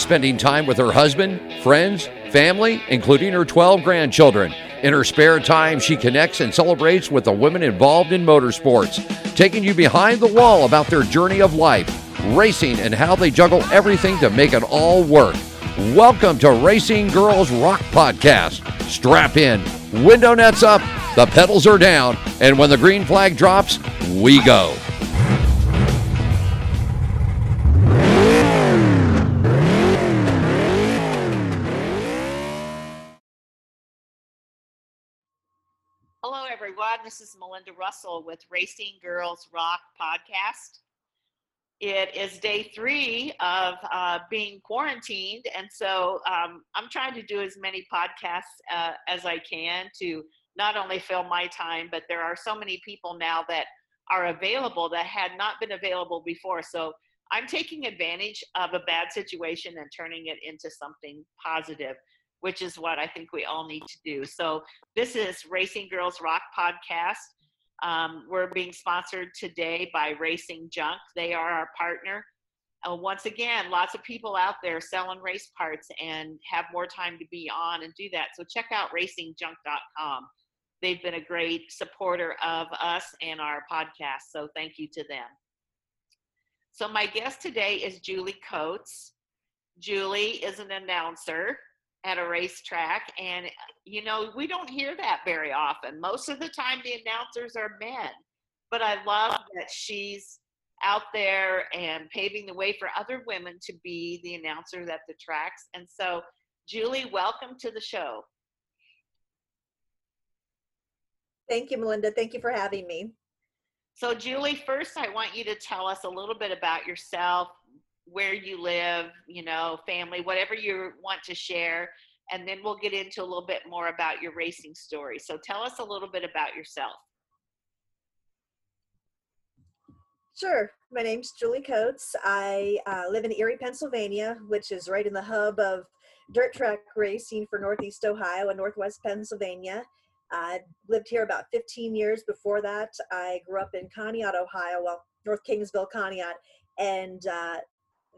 spending time with her husband, friends, family, including her 12 grandchildren. In her spare time, she connects and celebrates with the women involved in motorsports, taking you behind the wall about their journey of life, racing, and how they juggle everything to make it all work. Welcome to Racing Girls Rock Podcast. Strap in, window nets up, the pedals are down, and when the green flag drops, we go. This is Melinda Russell with Racing Girls Rock Podcast. It is day three of uh, being quarantined, and so um, I'm trying to do as many podcasts uh, as I can to not only fill my time, but there are so many people now that are available that had not been available before. So I'm taking advantage of a bad situation and turning it into something positive which is what I think we all need to do. So this is Racing Girls Rock Podcast. Um, we're being sponsored today by Racing Junk. They are our partner. Uh, once again, lots of people out there selling race parts and have more time to be on and do that. So check out racingjunk.com. They've been a great supporter of us and our podcast. So thank you to them. So my guest today is Julie Coates. Julie is an announcer at a racetrack and you know we don't hear that very often. Most of the time the announcers are men but i love that she's out there and paving the way for other women to be the announcers at the tracks. And so julie welcome to the show. Thank you melinda. Thank you for having me. So julie first i want you to tell us a little bit about yourself where you live, you know, family, whatever you want to share. And then we'll get into a little bit more about your racing story. So tell us a little bit about yourself. Sure. My name's Julie Coates. I uh, live in Erie, Pennsylvania, which is right in the hub of dirt track racing for Northeast Ohio and Northwest Pennsylvania. I lived here about 15 years. Before that, I grew up in Conneaut, Ohio, well, North Kingsville, Conneaut, and uh,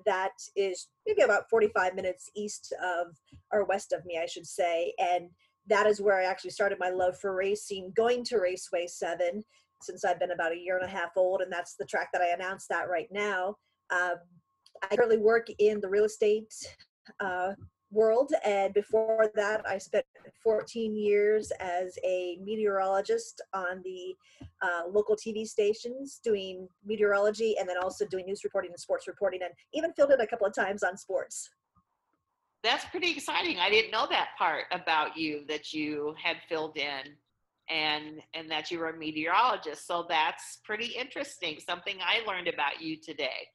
that is maybe about 45 minutes east of or west of me, I should say. And that is where I actually started my love for racing, going to Raceway 7 since I've been about a year and a half old. And that's the track that I announced that right now. Um, I currently work in the real estate uh, world. And before that, I spent 14 years as a meteorologist on the uh, local TV stations doing meteorology and then also doing news reporting and sports reporting and even filled in a couple of times on sports. That's pretty exciting. I didn't know that part about you that you had filled in and and that you were a meteorologist. So that's pretty interesting. Something I learned about you today.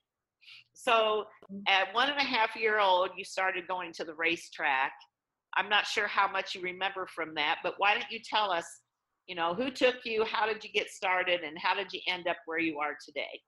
So at one and a half year old, you started going to the racetrack. I'm not sure how much you remember from that, but why don't you tell us, you know, who took you, how did you get started, and how did you end up where you are today?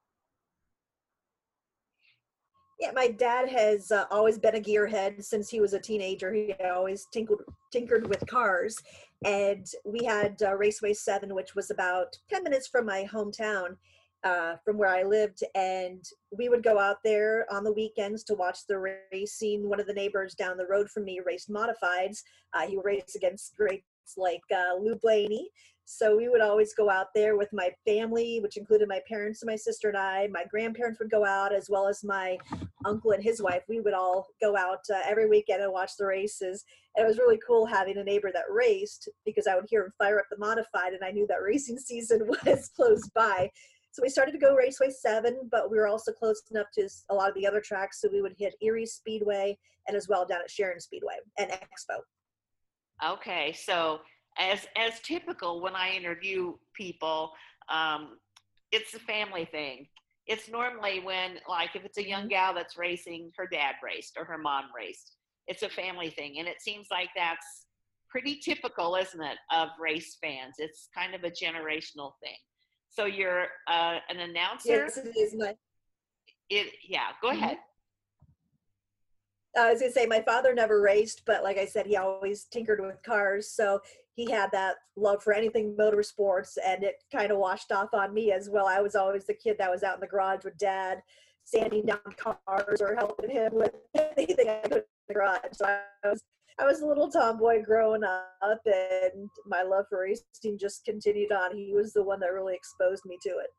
Yeah, my dad has uh, always been a gearhead since he was a teenager. He always tinkered tinkered with cars, and we had uh, Raceway Seven, which was about ten minutes from my hometown uh, from where I lived, and we would go out there on the weekends to watch the racing. One of the neighbors down the road from me raced modifieds. Uh, he raced against greats like uh, Lou Blaney. So we would always go out there with my family, which included my parents and my sister and I. My grandparents would go out, as well as my uncle and his wife. We would all go out uh, every weekend and watch the races. And it was really cool having a neighbor that raced because I would hear him fire up the modified, and I knew that racing season was close by. So we started to go Raceway 7, but we were also close enough to a lot of the other tracks. So we would hit Erie Speedway and as well down at Sharon Speedway and Expo. Okay, so as as typical when I interview people, um, it's a family thing. It's normally when, like, if it's a young mm-hmm. gal that's racing, her dad raced or her mom raced. It's a family thing, and it seems like that's pretty typical, isn't it, of race fans? It's kind of a generational thing. So you're uh, an announcer. Yes, it is my. It yeah. Go mm-hmm. ahead. I was gonna say my father never raced, but like I said, he always tinkered with cars, so he had that love for anything motorsports, and it kind of washed off on me as well. I was always the kid that was out in the garage with dad, sanding down cars or helping him with anything I could in the garage. So I was I was a little tomboy growing up, and my love for racing just continued on. He was the one that really exposed me to it.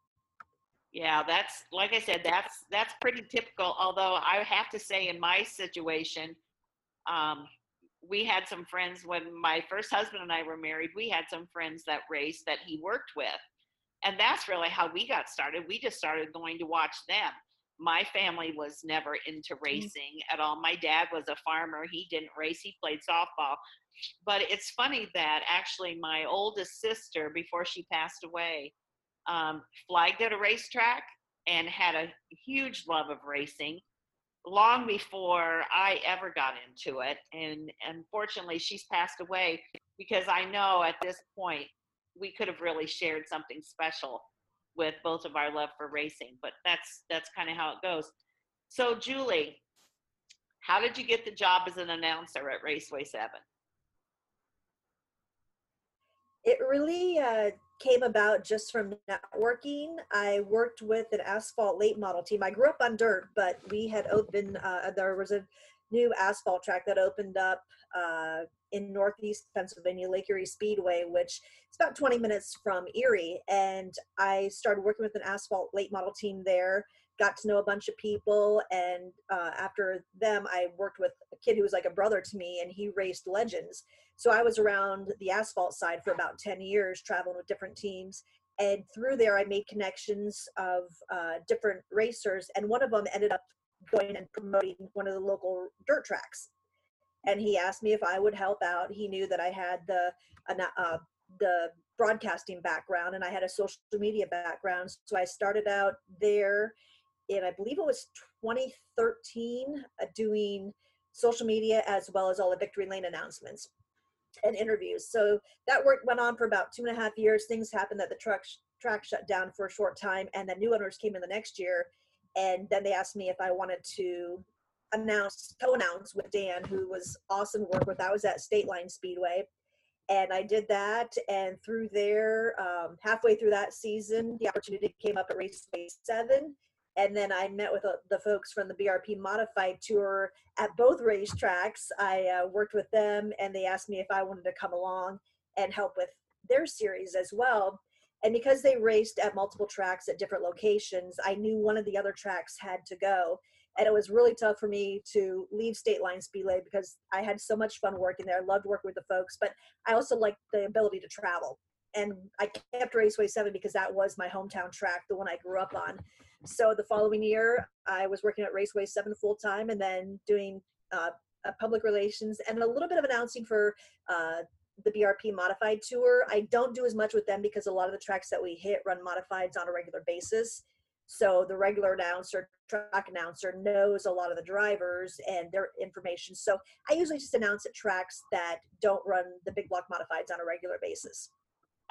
Yeah, that's like I said, that's that's pretty typical. Although I have to say, in my situation, um, we had some friends when my first husband and I were married. We had some friends that raced that he worked with, and that's really how we got started. We just started going to watch them. My family was never into mm. racing at all. My dad was a farmer. He didn't race. He played softball. But it's funny that actually my oldest sister, before she passed away, um, flagged at a racetrack and had a huge love of racing long before I ever got into it. And unfortunately, she's passed away because I know at this point we could have really shared something special with both of our love for racing. But that's that's kind of how it goes. So, Julie, how did you get the job as an announcer at Raceway Seven? It really uh, came about just from networking. I worked with an asphalt late model team. I grew up on dirt, but we had opened, uh, there was a new asphalt track that opened up uh, in Northeast Pennsylvania, Lake Erie Speedway, which is about 20 minutes from Erie. And I started working with an asphalt late model team there, got to know a bunch of people. And uh, after them, I worked with a kid who was like a brother to me, and he raced legends. So I was around the asphalt side for about 10 years, traveling with different teams. And through there, I made connections of uh, different racers. And one of them ended up going and promoting one of the local dirt tracks. And he asked me if I would help out. He knew that I had the uh, the broadcasting background and I had a social media background. So I started out there And I believe it was 2013, uh, doing social media as well as all the Victory Lane announcements and interviews. So that work went on for about two and a half years. Things happened that the truck track shut down for a short time, and then new owners came in the next year, and then they asked me if I wanted to announce co-announce with Dan, who was awesome to work with. I was at State Line Speedway, and I did that. And through there, um, halfway through that season, the opportunity came up at Raceway Seven, and then I met with uh, the folks from the BRP Modified Tour at both racetracks. I uh, worked with them, and they asked me if I wanted to come along and help with their series as well. And because they raced at multiple tracks at different locations, I knew one of the other tracks had to go. And it was really tough for me to leave State Line Speedway because I had so much fun working there. I loved working with the folks, but I also liked the ability to travel. And I kept Raceway 7 because that was my hometown track, the one I grew up on. So the following year, I was working at Raceway 7 full time and then doing uh, public relations and a little bit of announcing for uh, the BRP modified tour. I don't do as much with them because a lot of the tracks that we hit run modifieds on a regular basis. So the regular announcer, track announcer knows a lot of the drivers and their information. So I usually just announce at tracks that don't run the big block modifieds on a regular basis.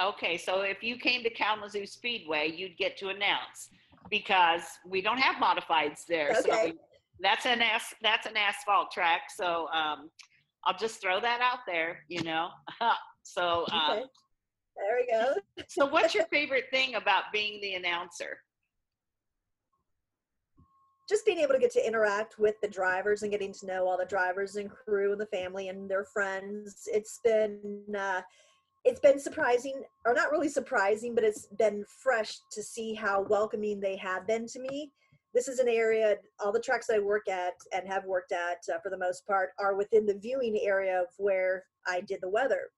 Okay, so if you came to Kalamazoo Speedway, you'd get to announce because we don't have modifieds there. Okay. So that's an as, that's an asphalt track. So um, I'll just throw that out there, you know. so um, okay. there we go. so what's your favorite thing about being the announcer? Just being able to get to interact with the drivers and getting to know all the drivers and crew and the family and their friends. It's been uh, it's been surprising or not really surprising but it's been fresh to see how welcoming they have been to me this is an area all the tracks i work at and have worked at uh, for the most part are within the viewing area of where i did the weather.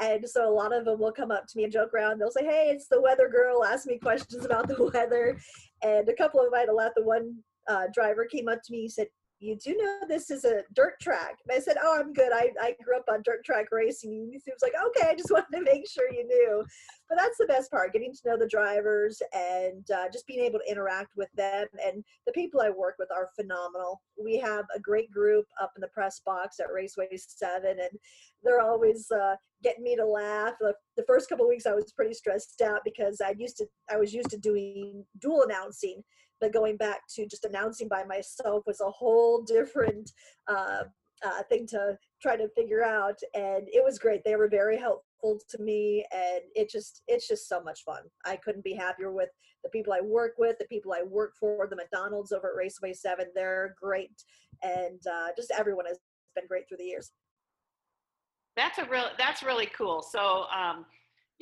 And so a lot of them will come up to me and joke around. They'll say hey it's the weather girl ask me questions about the weather. And a couple of them might have laughed the one uh, driver came up to me and said you do know this is a dirt track. And I said, oh, I'm good. I, I grew up on dirt track racing. And he was like, okay, I just wanted to make sure you knew. But that's the best part, getting to know the drivers and uh, just being able to interact with them. And the people I work with are phenomenal. We have a great group up in the press box at Raceway 7, and they're always uh, getting me to laugh. The, the first couple weeks I was pretty stressed out because I used to I was used to doing dual announcing but going back to just announcing by myself was a whole different uh, uh, thing to try to figure out. And it was great. They were very helpful to me and it just it's just so much fun i couldn't be happier with the people i work with the people i work for the mcdonald's over at raceway 7 they're great and uh, just everyone has been great through the years that's a real that's really cool so um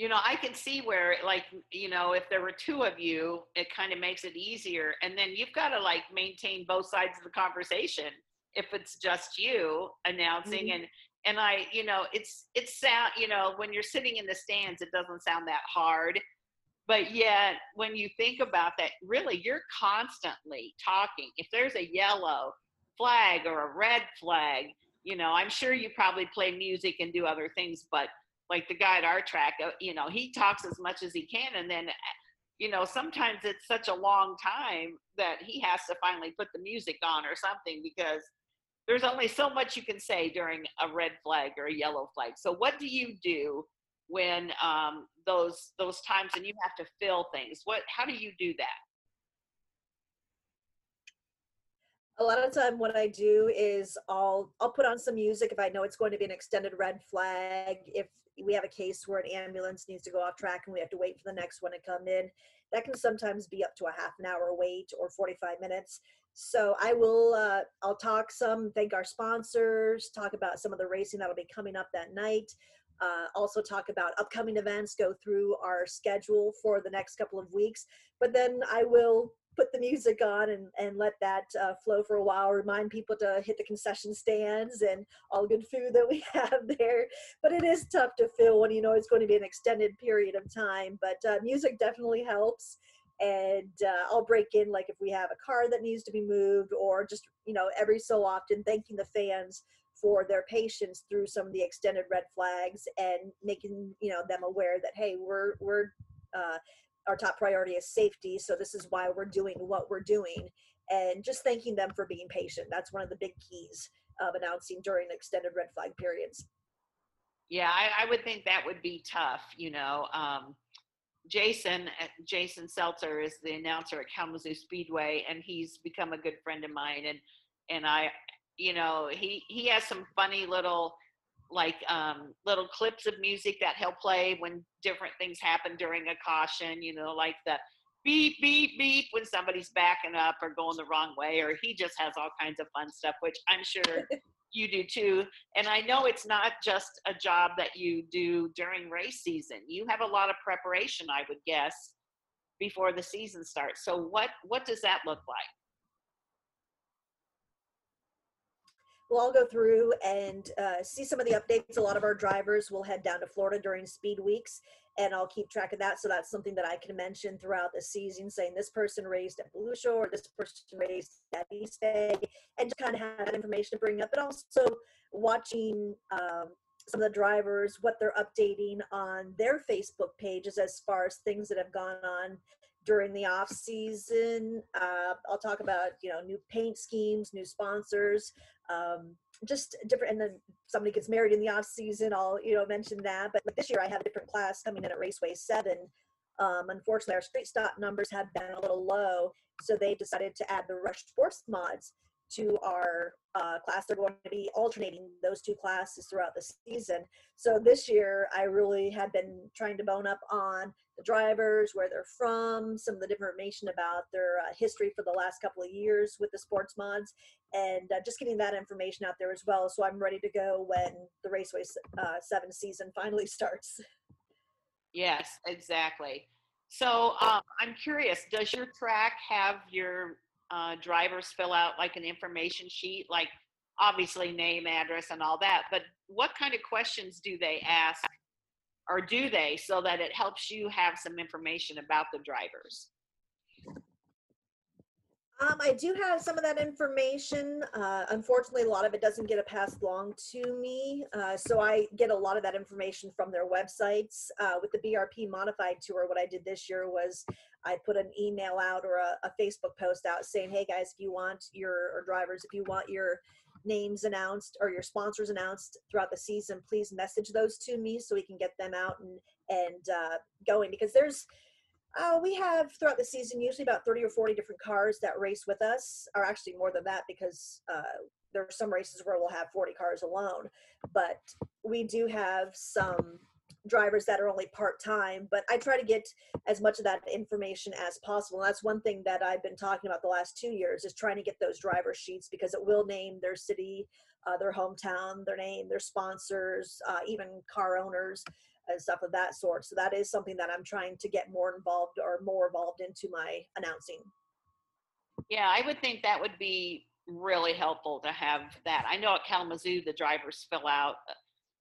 you know i can see where like you know if there were two of you it kind of makes it easier and then you've got to like maintain both sides of the conversation if it's just you announcing mm-hmm. and and i you know it's it's sound you know when you're sitting in the stands it doesn't sound that hard but yet when you think about that really you're constantly talking if there's a yellow flag or a red flag you know i'm sure you probably play music and do other things but like the guy at our track uh, you know he talks as much as he can and then you know sometimes it's such a long time that he has to finally put the music on or something because there's only so much you can say during a red flag or a yellow flag. So what do you do when um, those those times and you have to fill things? What how do you do that? A lot of time what i do is i'll i'll put on some music if i know it's going to be an extended red flag if we have a case where an ambulance needs to go off track and we have to wait for the next one to come in that can sometimes be up to a half an hour wait or 45 minutes so I will, uh, I'll talk some, thank our sponsors, talk about some of the racing that'll be coming up that night. Uh, also talk about upcoming events, go through our schedule for the next couple of weeks. But then I will put the music on and, and let that uh, flow for a while, remind people to hit the concession stands and all good food that we have there. But it is tough to fill when you know it's going to be an extended period of time. But uh, music definitely helps and uh, I'll break in like if we have a car that needs to be moved or just you know every so often thanking the fans for their patience through some of the extended red flags and making you know them aware that hey we're we're uh, our top priority is safety so this is why we're doing what we're doing and just thanking them for being patient that's one of the big keys of announcing during extended red flag periods yeah I, I would think that would be tough you know um, Jason uh, Jason Seltzer is the announcer at Kalamazoo Speedway, and he's become a good friend of mine. And and I, you know, he he has some funny little like um, little clips of music that he'll play when different things happen during a caution. You know, like the beep beep beep when somebody's backing up or going the wrong way, or he just has all kinds of fun stuff, which I'm sure you do too. And I know it's not just a job that you do during race season. You have a lot of preparation, I would guess, before the season starts. So what what does that look like? Well, I'll go through and uh, see some of the updates. A lot of our drivers will head down to Florida during speed weeks, and I'll keep track of that. So that's something that I can mention throughout the season, saying this person raced at Volusia or this person raced at East Bay, and just kind of have that information to bring up. But also watching um, some of the drivers, what they're updating on their Facebook pages as far as things that have gone on during the off season. Uh, I'll talk about you know new paint schemes, new sponsors, um, just different. And then somebody gets married in the off season. I'll you know mention that. But this year I have a different class coming in at Raceway Seven. Um, unfortunately, our street stock numbers have been a little low, so they decided to add the Rush sport mods to our uh, class. They're going to be alternating those two classes throughout the season. So this year, I really had been trying to bone up on the drivers, where they're from, some of the information about their uh, history for the last couple of years with the sports mods, and uh, just getting that information out there as well. So I'm ready to go when the Raceway uh, 7 season finally starts. Yes, exactly. So um, I'm curious, does your track have your uh, drivers fill out like an information sheet, like obviously name, address, and all that. But what kind of questions do they ask, or do they, so that it helps you have some information about the drivers? Um, I do have some of that information. Uh, unfortunately, a lot of it doesn't get passed along to me. Uh, so I get a lot of that information from their websites. Uh, with the BRP Modified Tour, what I did this year was I put an email out or a, a Facebook post out saying, hey guys, if you want your, or drivers, if you want your names announced or your sponsors announced throughout the season, please message those to me so we can get them out and, and uh, going because there's, uh, we have throughout the season usually about 30 or 40 different cars that race with us, or actually more than that because uh, there are some races where we'll have 40 cars alone. But we do have some drivers that are only part-time but i try to get as much of that information as possible. And that's one thing that i've been talking about the last two years is trying to get those driver sheets because it will name their city uh, their hometown their name their sponsors uh, even car owners and stuff of that sort. So that is something that i'm trying to get more involved or more involved into my announcing. Yeah i would think that would be really helpful to have that. I know at kalamazoo the drivers fill out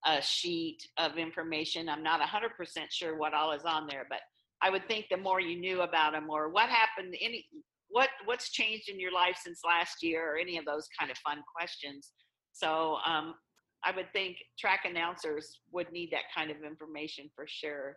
a sheet of information. I'm not 100% sure what all is on there, but I would think the more you knew about them or what happened, any what what's changed in your life since last year, or any of those kind of fun questions. So um, I would think track announcers would need that kind of information for sure.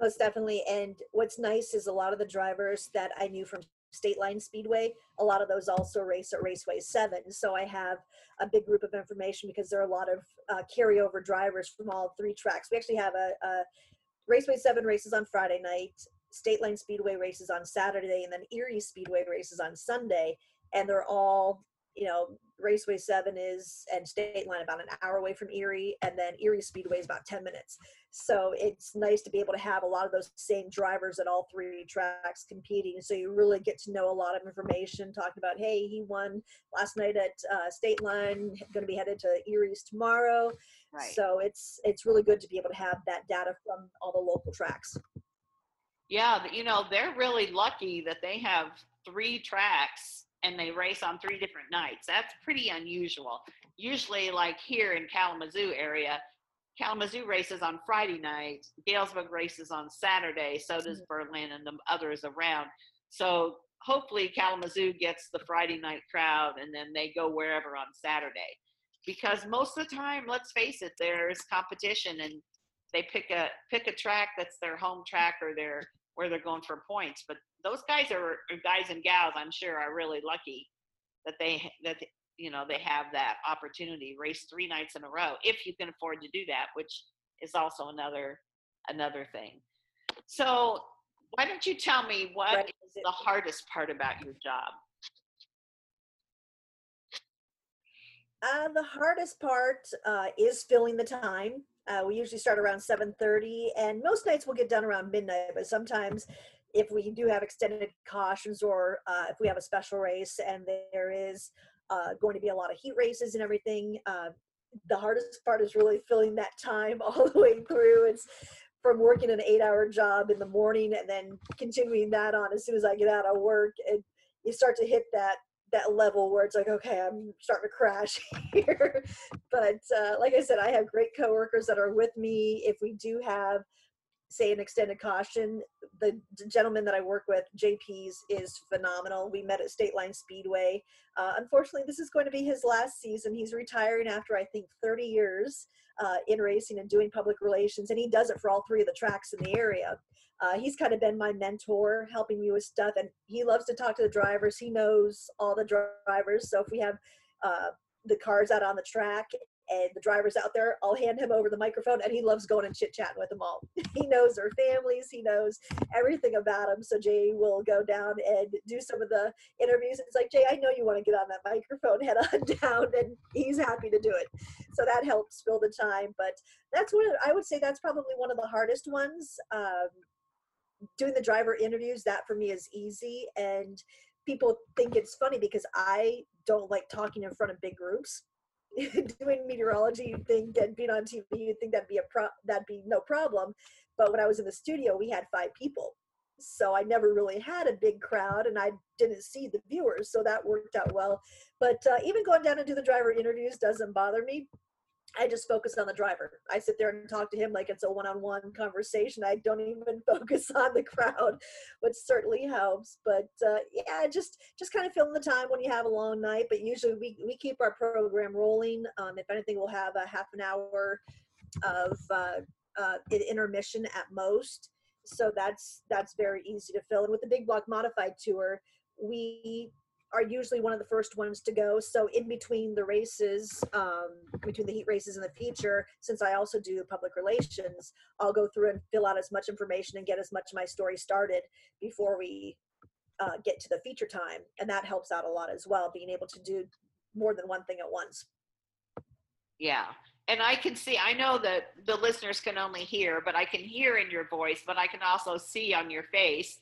Most definitely. And what's nice is a lot of the drivers that I knew from State Line Speedway. A lot of those also race at Raceway 7. So I have a big group of information because there are a lot of uh, carryover drivers from all three tracks. We actually have a, a Raceway 7 races on Friday night, State Line Speedway races on Saturday, and then Erie Speedway races on Sunday. And they're all you know, Raceway 7 is and State Line about an hour away from Erie, and then Erie Speedway is about 10 minutes. So it's nice to be able to have a lot of those same drivers at all three tracks competing. So you really get to know a lot of information, talking about, hey, he won last night at uh, State Line, going to be headed to Erie's tomorrow. Right. So it's it's really good to be able to have that data from all the local tracks. Yeah, you know, they're really lucky that they have three tracks and they race on three different nights. That's pretty unusual. Usually, like here in Kalamazoo area, Kalamazoo races on Friday night, Galesburg races on Saturday, so does mm-hmm. Berlin and the others around. So hopefully Kalamazoo gets the Friday night crowd and then they go wherever on Saturday. Because most of the time, let's face it, there's competition and they pick a pick a track that's their home track or their where they're going for points. But those guys are guys and gals, I'm sure, are really lucky that they that you know they have that opportunity race three nights in a row if you can afford to do that, which is also another another thing. So why don't you tell me what right. is the hardest part about your job? Uh, the hardest part uh, is filling the time. Uh, we usually start around 7.30 and most nights we'll get done around midnight, but sometimes if we do have extended cautions or uh, if we have a special race and there is uh, going to be a lot of heat races and everything, uh, the hardest part is really filling that time all the way through. It's from working an eight hour job in the morning and then continuing that on as soon as I get out of work. And you start to hit that that level where it's like, okay, I'm starting to crash here. but uh, like I said, I have great coworkers that are with me. If we do have say an extended caution. The gentleman that I work with, JP's, is phenomenal. We met at State Line Speedway. Uh, unfortunately, this is going to be his last season. He's retiring after I think 30 years uh, in racing and doing public relations, and he does it for all three of the tracks in the area. Uh, he's kind of been my mentor, helping me with stuff, and he loves to talk to the drivers. He knows all the drivers, so if we have uh, the cars out on the track and the drivers out there, I'll hand him over the microphone and he loves going and chit chatting with them all. he knows their families, he knows everything about them. So Jay will go down and do some of the interviews. It's like, Jay, I know you want to get on that microphone, head on down, and he's happy to do it. So that helps fill the time. But that's what I would say that's probably one of the hardest ones. Um, doing the driver interviews, that for me is easy. And people think it's funny because I don't like talking in front of big groups doing meteorology, you'd think, and being on TV, you'd think that'd be a pro- that'd be no problem. But when I was in the studio, we had five people, so I never really had a big crowd, and I didn't see the viewers, so that worked out well. But uh, even going down and do the driver interviews doesn't bother me I just focus on the driver. I sit there and talk to him like it's a one-on-one conversation. I don't even focus on the crowd, which certainly helps. But uh, yeah, just just kind of filling the time when you have a long night. But usually we we keep our program rolling. Um, if anything, we'll have a half an hour of uh, uh, intermission at most. So that's that's very easy to fill. And with the Big Block Modified Tour, we are usually one of the first ones to go. So in between the races, um, between the heat races and the feature, since I also do public relations, I'll go through and fill out as much information and get as much of my story started before we uh, get to the feature time. And that helps out a lot as well, being able to do more than one thing at once. Yeah. And I can see, I know that the listeners can only hear, but I can hear in your voice, but I can also see on your face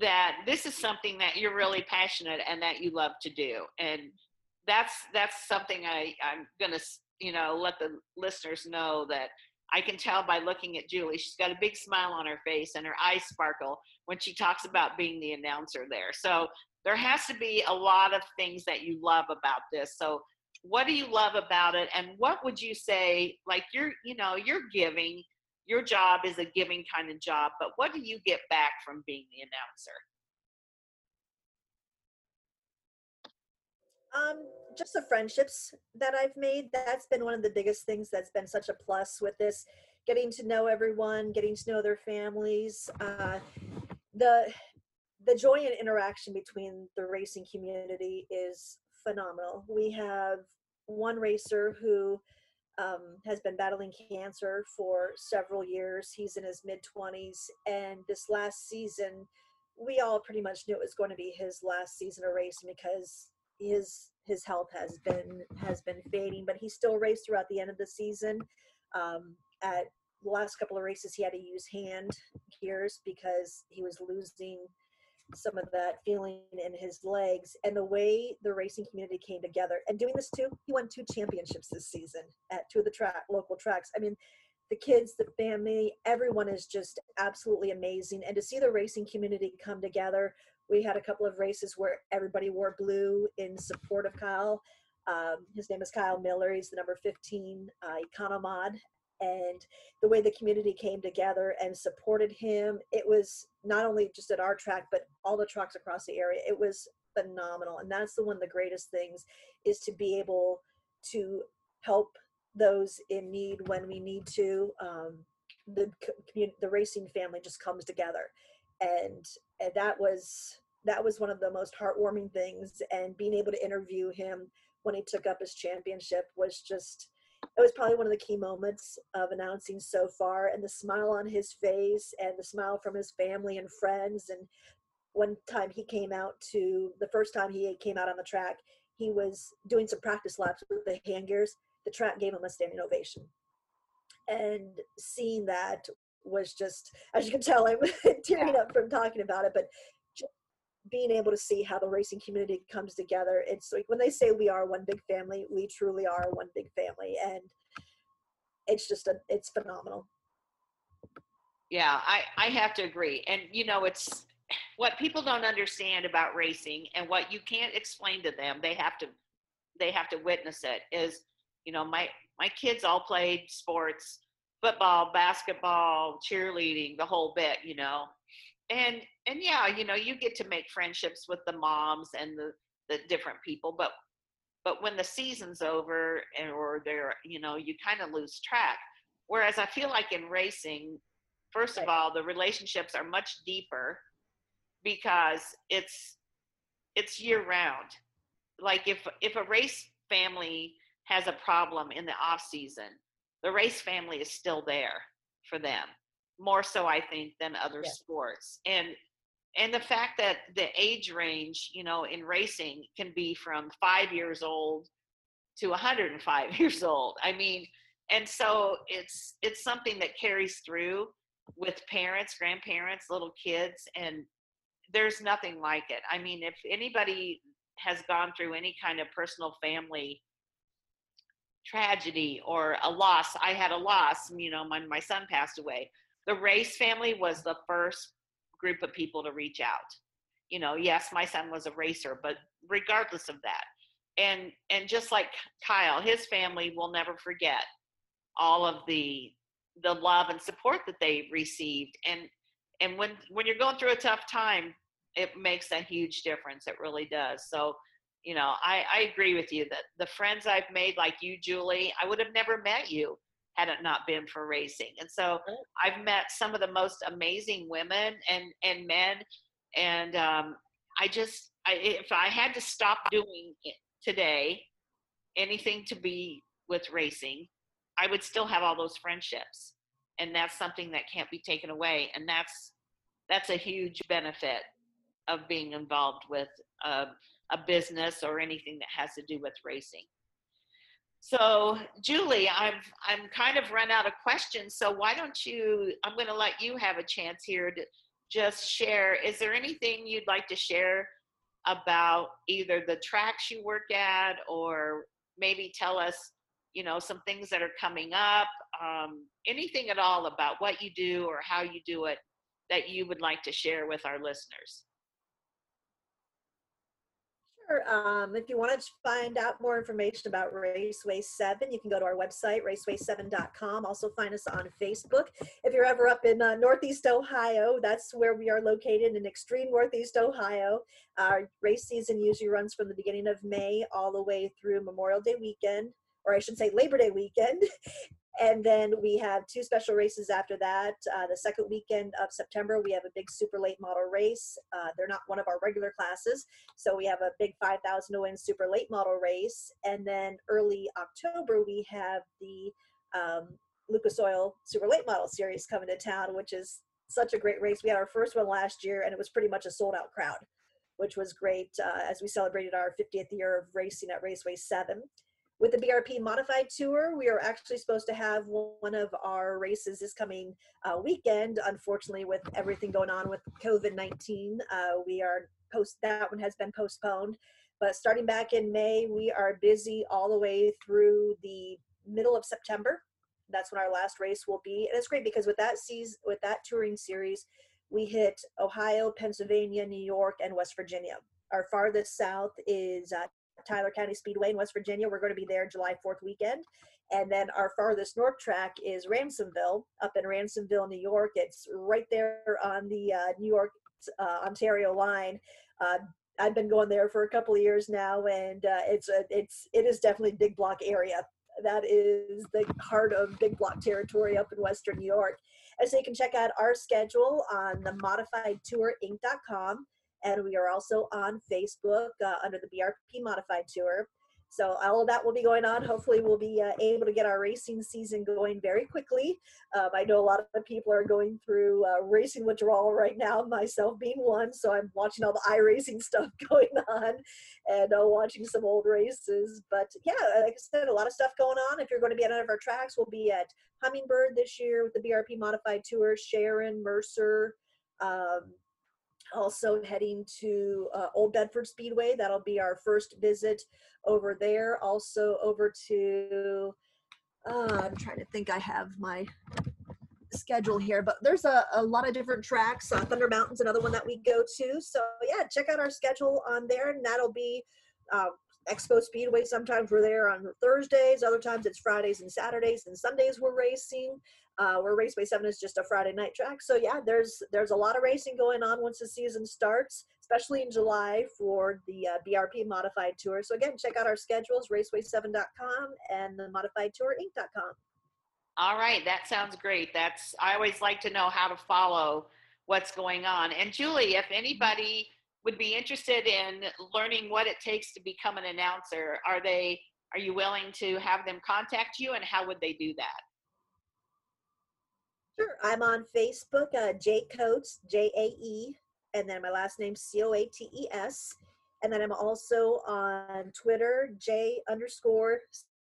that this is something that you're really passionate and that you love to do. And that's that's something I, I'm gonna you know let the listeners know that I can tell by looking at Julie. She's got a big smile on her face and her eyes sparkle when she talks about being the announcer there. So there has to be a lot of things that you love about this. So what do you love about it and what would you say like you're you know you're giving your job is a giving kind of job but what do you get back from being the announcer um just the friendships that i've made that's been one of the biggest things that's been such a plus with this getting to know everyone getting to know their families uh, the the joy and interaction between the racing community is phenomenal. We have one racer who um, has been battling cancer for several years. He's in his mid 20s, and this last season, we all pretty much knew it was going to be his last season of racing because his his health has been has been fading. But he still raced throughout the end of the season. Um, at the last couple of races, he had to use hand gears because he was losing some of that feeling in his legs and the way the racing community came together. And doing this too he won two championships this season at two of the track local tracks. I mean the kids the family everyone is just absolutely amazing. And to see the racing community come together we had a couple of races where everybody wore blue in support of kyle. Um, his name is kyle miller. He's the number 15 uh, economod and the way the community came together and supported him it was not only just at our track but all the tracks across the area. It was phenomenal and that's the one of the greatest things is to be able to help those in need when we need to. Um, the the racing family just comes together and, and that was that was one of the most heartwarming things and being able to interview him when he took up his championship was just it was probably one of the key moments of announcing so far and the smile on his face and the smile from his family and friends and one time he came out to the first time he came out on the track he was doing some practice laps with the hand gears. The track gave him a standing ovation. And seeing that was just as you can tell i'm tearing up from talking about it but being able to see how the racing community comes together. It's like when they say we are one big family we truly are one big family and it's just a it's phenomenal. Yeah i i have to agree. And you know it's what people don't understand about racing and what you can't explain to them they have to they have to witness it is you know my my kids all played sports football basketball cheerleading the whole bit you know and and yeah you know you get to make friendships with the moms and the the different people but but when the season's over and or they're you know you kind of lose track. Whereas i feel like in racing first of all the relationships are much deeper because it's it's year round like if if a race family has a problem in the off season the race family is still there for them more so I think than other yeah. sports. And and the fact that the age range, you know, in racing can be from 5 years old to 105 years old. I mean, and so it's it's something that carries through with parents, grandparents, little kids and there's nothing like it. I mean, if anybody has gone through any kind of personal family tragedy or a loss, I had a loss, you know, when my son passed away the race family was the first group of people to reach out. You know yes my son was a racer but regardless of that. And and just like kyle his family will never forget all of the the love and support that they received. And and when when you're going through a tough time it makes a huge difference. It really does. So you know i i agree with you that the friends i've made like you julie i would have never met you had it not been for racing. And so I've met some of the most amazing women and, and men. And um, I just, I, if I had to stop doing it today, anything to be with racing, I would still have all those friendships. And that's something that can't be taken away. And that's, that's a huge benefit of being involved with a, a business or anything that has to do with racing. So, Julie, I've I'm kind of run out of questions. So why don't you? I'm going to let you have a chance here to just share. Is there anything you'd like to share about either the tracks you work at, or maybe tell us, you know, some things that are coming up? Um, anything at all about what you do or how you do it that you would like to share with our listeners? Um, if you want to find out more information about Raceway 7, you can go to our website, raceway7.com. Also, find us on Facebook. If you're ever up in uh, Northeast Ohio, that's where we are located in extreme Northeast Ohio. Our race season usually runs from the beginning of May all the way through Memorial Day weekend, or I should say Labor Day weekend. And then we have two special races after that. Uh, the second weekend of September, we have a big super late model race. Uh, they're not one of our regular classes, so we have a big 5,000 to win super late model race. And then early October, we have the um, Lucas Oil Super Late Model Series coming to town, which is such a great race. We had our first one last year, and it was pretty much a sold out crowd, which was great uh, as we celebrated our 50th year of racing at Raceway 7 with the BRP Modified Tour, we are actually supposed to have one of our races this coming uh, weekend. Unfortunately, with everything going on with COVID 19, uh, we are post that one has been postponed. But starting back in May, we are busy all the way through the middle of September. That's when our last race will be, and it's great because with that season, with that touring series, we hit Ohio, Pennsylvania, New York, and West Virginia. Our farthest south is uh, Tyler County Speedway in West Virginia. We're going to be there July 4th weekend. And then our farthest north track is Ransomville up in Ransomville, New York. It's right there on the uh, New York uh, Ontario line. Uh, I've been going there for a couple of years now, and uh, it's a, it's it is definitely big block area. That is the heart of big block territory up in Western New York. And so you can check out our schedule on the modifiedtourinc.com and we are also on Facebook uh, under the BRP Modified Tour. So all of that will be going on. Hopefully, we'll be uh, able to get our racing season going very quickly. Um, I know a lot of people are going through uh, racing withdrawal right now, myself being one. So I'm watching all the iRacing stuff going on and uh, watching some old races. But yeah, like I said, a lot of stuff going on. If you're going to be at any of our tracks, we'll be at Hummingbird this year with the BRP Modified Tour, Sharon, Mercer. Um, also heading to uh, Old Bedford Speedway. That'll be our first visit over there. Also over to, uh, I'm trying to think I have my schedule here, but there's a, a lot of different tracks. Uh, Thunder Mountain's another one that we go to. So yeah, check out our schedule on there and that'll be uh, Expo Speedway. Sometimes we're there on Thursdays, other times it's Fridays and Saturdays, and Sundays we're racing. Uh, where Raceway Seven is just a Friday night track. So yeah, there's there's a lot of racing going on once the season starts, especially in July for the uh, BRP Modified Tour. So again, check out our schedules, raceway7.com and the Modified Tour modifiedtourinc.com. All right, that sounds great. That's I always like to know how to follow what's going on. And Julie, if anybody would be interested in learning what it takes to become an announcer, are they are you willing to have them contact you and how would they do that? Sure. I'm on Facebook, uh, Jae Coates, J A E, and then my last name C O A T E S. And then I'm also on Twitter, J underscore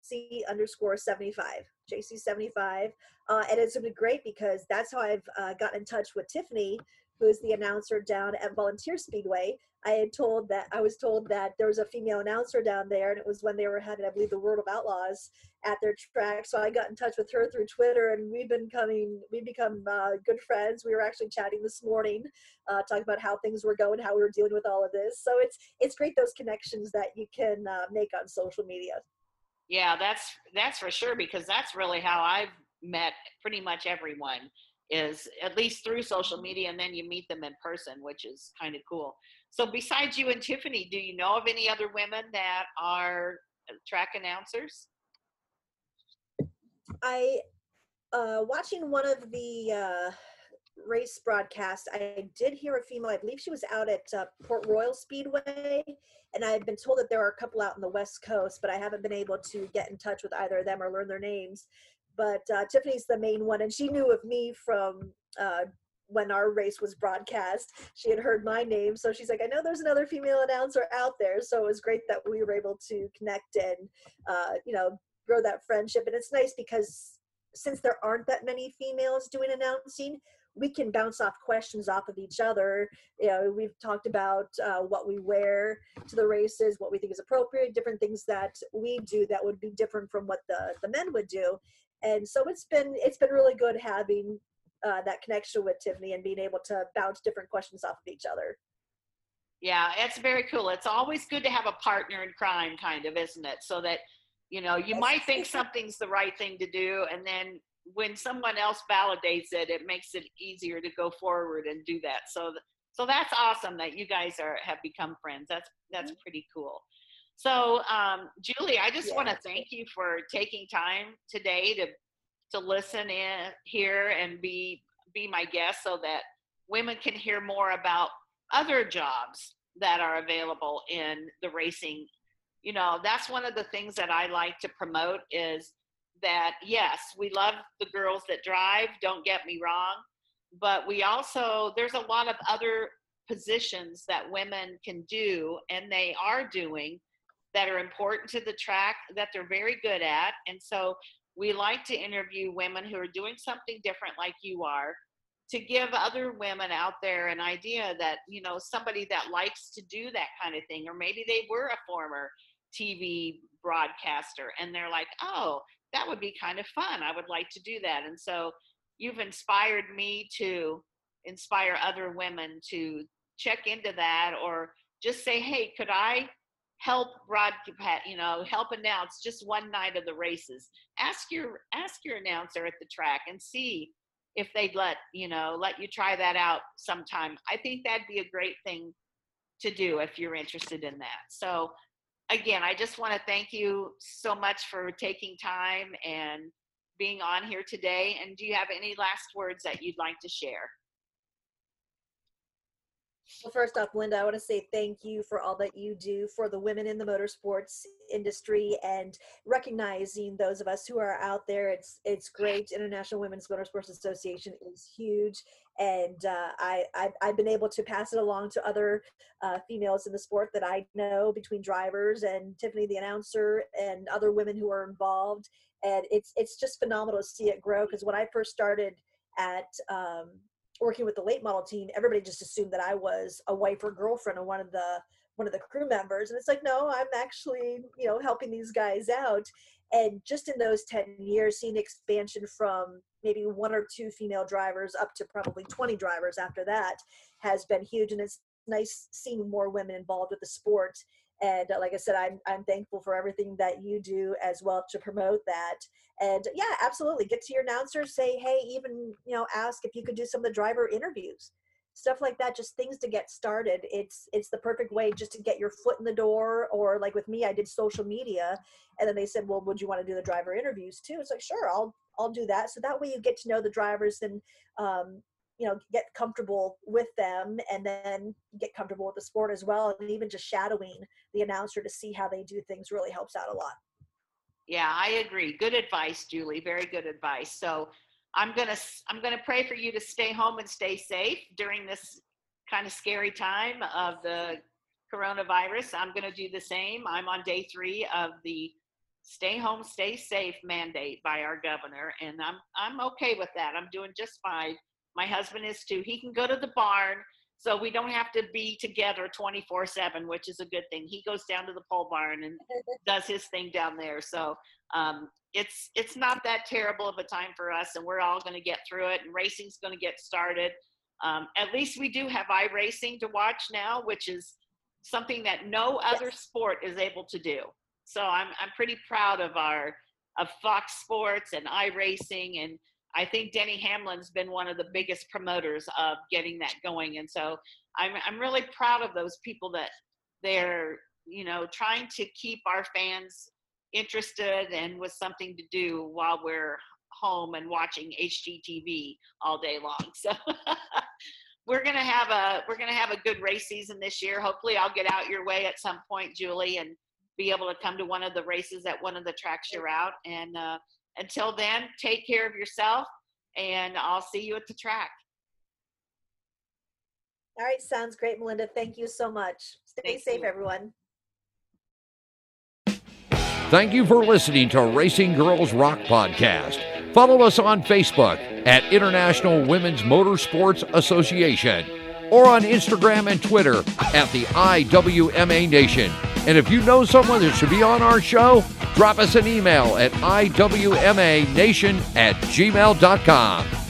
C underscore 75, JC75. Uh, and it's been great because that's how I've uh, gotten in touch with Tiffany, who is the announcer down at Volunteer Speedway. I had told that I was told that there was a female announcer down there, and it was when they were having, I believe, the World of Outlaws at their track. So I got in touch with her through Twitter, and we've been coming, we've become uh, good friends. We were actually chatting this morning, uh, talking about how things were going, how we were dealing with all of this. So it's it's great those connections that you can uh, make on social media. Yeah, that's that's for sure because that's really how I've met pretty much everyone is at least through social media and then you meet them in person which is kind of cool so besides you and Tiffany, do you know of any other women that are track announcers? I uh, watching one of the uh, race broadcasts. I did hear a female. I believe she was out at uh, Port Royal Speedway, and I've been told that there are a couple out in the West Coast, but I haven't been able to get in touch with either of them or learn their names. But uh, Tiffany's the main one, and she knew of me from uh, when our race was broadcast, she had heard my name. So she's like, I know there's another female announcer out there. So it was great that we were able to connect and, uh, you know, grow that friendship. And it's nice because since there aren't that many females doing announcing, we can bounce off questions off of each other. You know, we've talked about uh, what we wear to the races, what we think is appropriate, different things that we do that would be different from what the the men would do. And so it's been it's been really good having uh, that connection with Tiffany and being able to bounce different questions off of each other. Yeah, it's very cool. It's always good to have a partner in crime, kind of, isn't it? So that you know you might think something's the right thing to do, and then when someone else validates it, it makes it easier to go forward and do that. So, so that's awesome that you guys are have become friends. That's that's mm-hmm. pretty cool. So, um, Julie, I just yeah. want to thank you for taking time today to to listen in here and be be my guest, so that women can hear more about other jobs that are available in the racing. You know, that's one of the things that I like to promote is that yes, we love the girls that drive, don't get me wrong, but we also, there's a lot of other positions that women can do and they are doing that are important to the track that they're very good at. And so we like to interview women who are doing something different like you are to give other women out there an idea that, you know, somebody that likes to do that kind of thing, or maybe they were a former TV broadcaster and they're like, oh, that would be kind of fun. I would like to do that. And so you've inspired me to inspire other women to check into that or just say, hey, could I help broadcast, you know, help announce just one night of the races? Ask your ask your announcer at the track and see if they'd let, you know, let you try that out sometime. I think that'd be a great thing to do if you're interested in that. So again, I just want to thank you so much for taking time and being on here today. And do you have any last words that you'd like to share? Well, first off, Linda, I want to say thank you for all that you do for the women in the motorsports industry and recognizing those of us who are out there. It's it's great. International Women's Motorsports Association is huge, and uh, I I've, I've, been able to pass it along to other uh, females in the sport that I know between drivers and Tiffany the announcer and other women who are involved. And it's it's just phenomenal to see it grow because when I first started at um, working with the late model team, everybody just assumed that I was a wife or girlfriend of one of the one of the crew members. And it's like, no, I'm actually, you know, helping these guys out. And just in those 10 years, seeing expansion from maybe one or two female drivers up to probably 20 drivers after that has been huge. And it's nice seeing more women involved with the sport and like i said I'm, I'm thankful for everything that you do as well to promote that. And yeah absolutely. Get to your announcer say hey even you know ask if you could do some of the driver interviews stuff like that just things to get started. It's it's the perfect way just to get your foot in the door or like with me i did social media and then they said well would you want to do the driver interviews too? It's like sure i'll i'll do that. So that way you get to know the drivers and um, you know get comfortable with them and then get comfortable with the sport as well and even just shadowing the announcer to see how they do things really helps out a lot. Yeah i agree. Good advice julie. Very good advice. So i'm gonna i'm gonna pray for you to stay home and stay safe during this kind of scary time of the coronavirus. I'm gonna do the same. I'm on day three of the stay home stay safe mandate by our governor and i'm i'm okay with that. I'm doing just fine my husband is too. He can go to the barn, so we don't have to be together 24 7, which is a good thing. He goes down to the pole barn and does his thing down there. So um, it's it's not that terrible of a time for us, and we're all going to get through it. And racing's going to get started. Um, at least we do have iRacing to watch now, which is something that no other yes. sport is able to do. So I'm I'm pretty proud of our of Fox Sports and iRacing and I think Denny Hamlin's been one of the biggest promoters of getting that going. And so I'm, I'm really proud of those people that they're, you know, trying to keep our fans interested and with something to do while we're home and watching HGTV all day long. So we're gonna have a we're gonna have a good race season this year. Hopefully, I'll get out your way at some point, Julie, and be able to come to one of the races at one of the tracks you're out. And uh, until then, take care of yourself and I'll see you at the track. All right, sounds great, Melinda. Thank you so much. Stay Thank safe, you. everyone. Thank you for listening to Racing Girls Rock Podcast. Follow us on Facebook at International Women's Motorsports Association or on Instagram and Twitter at the IWMA Nation. And if you know someone that should be on our show, drop us an email at IWMANation at gmail.com.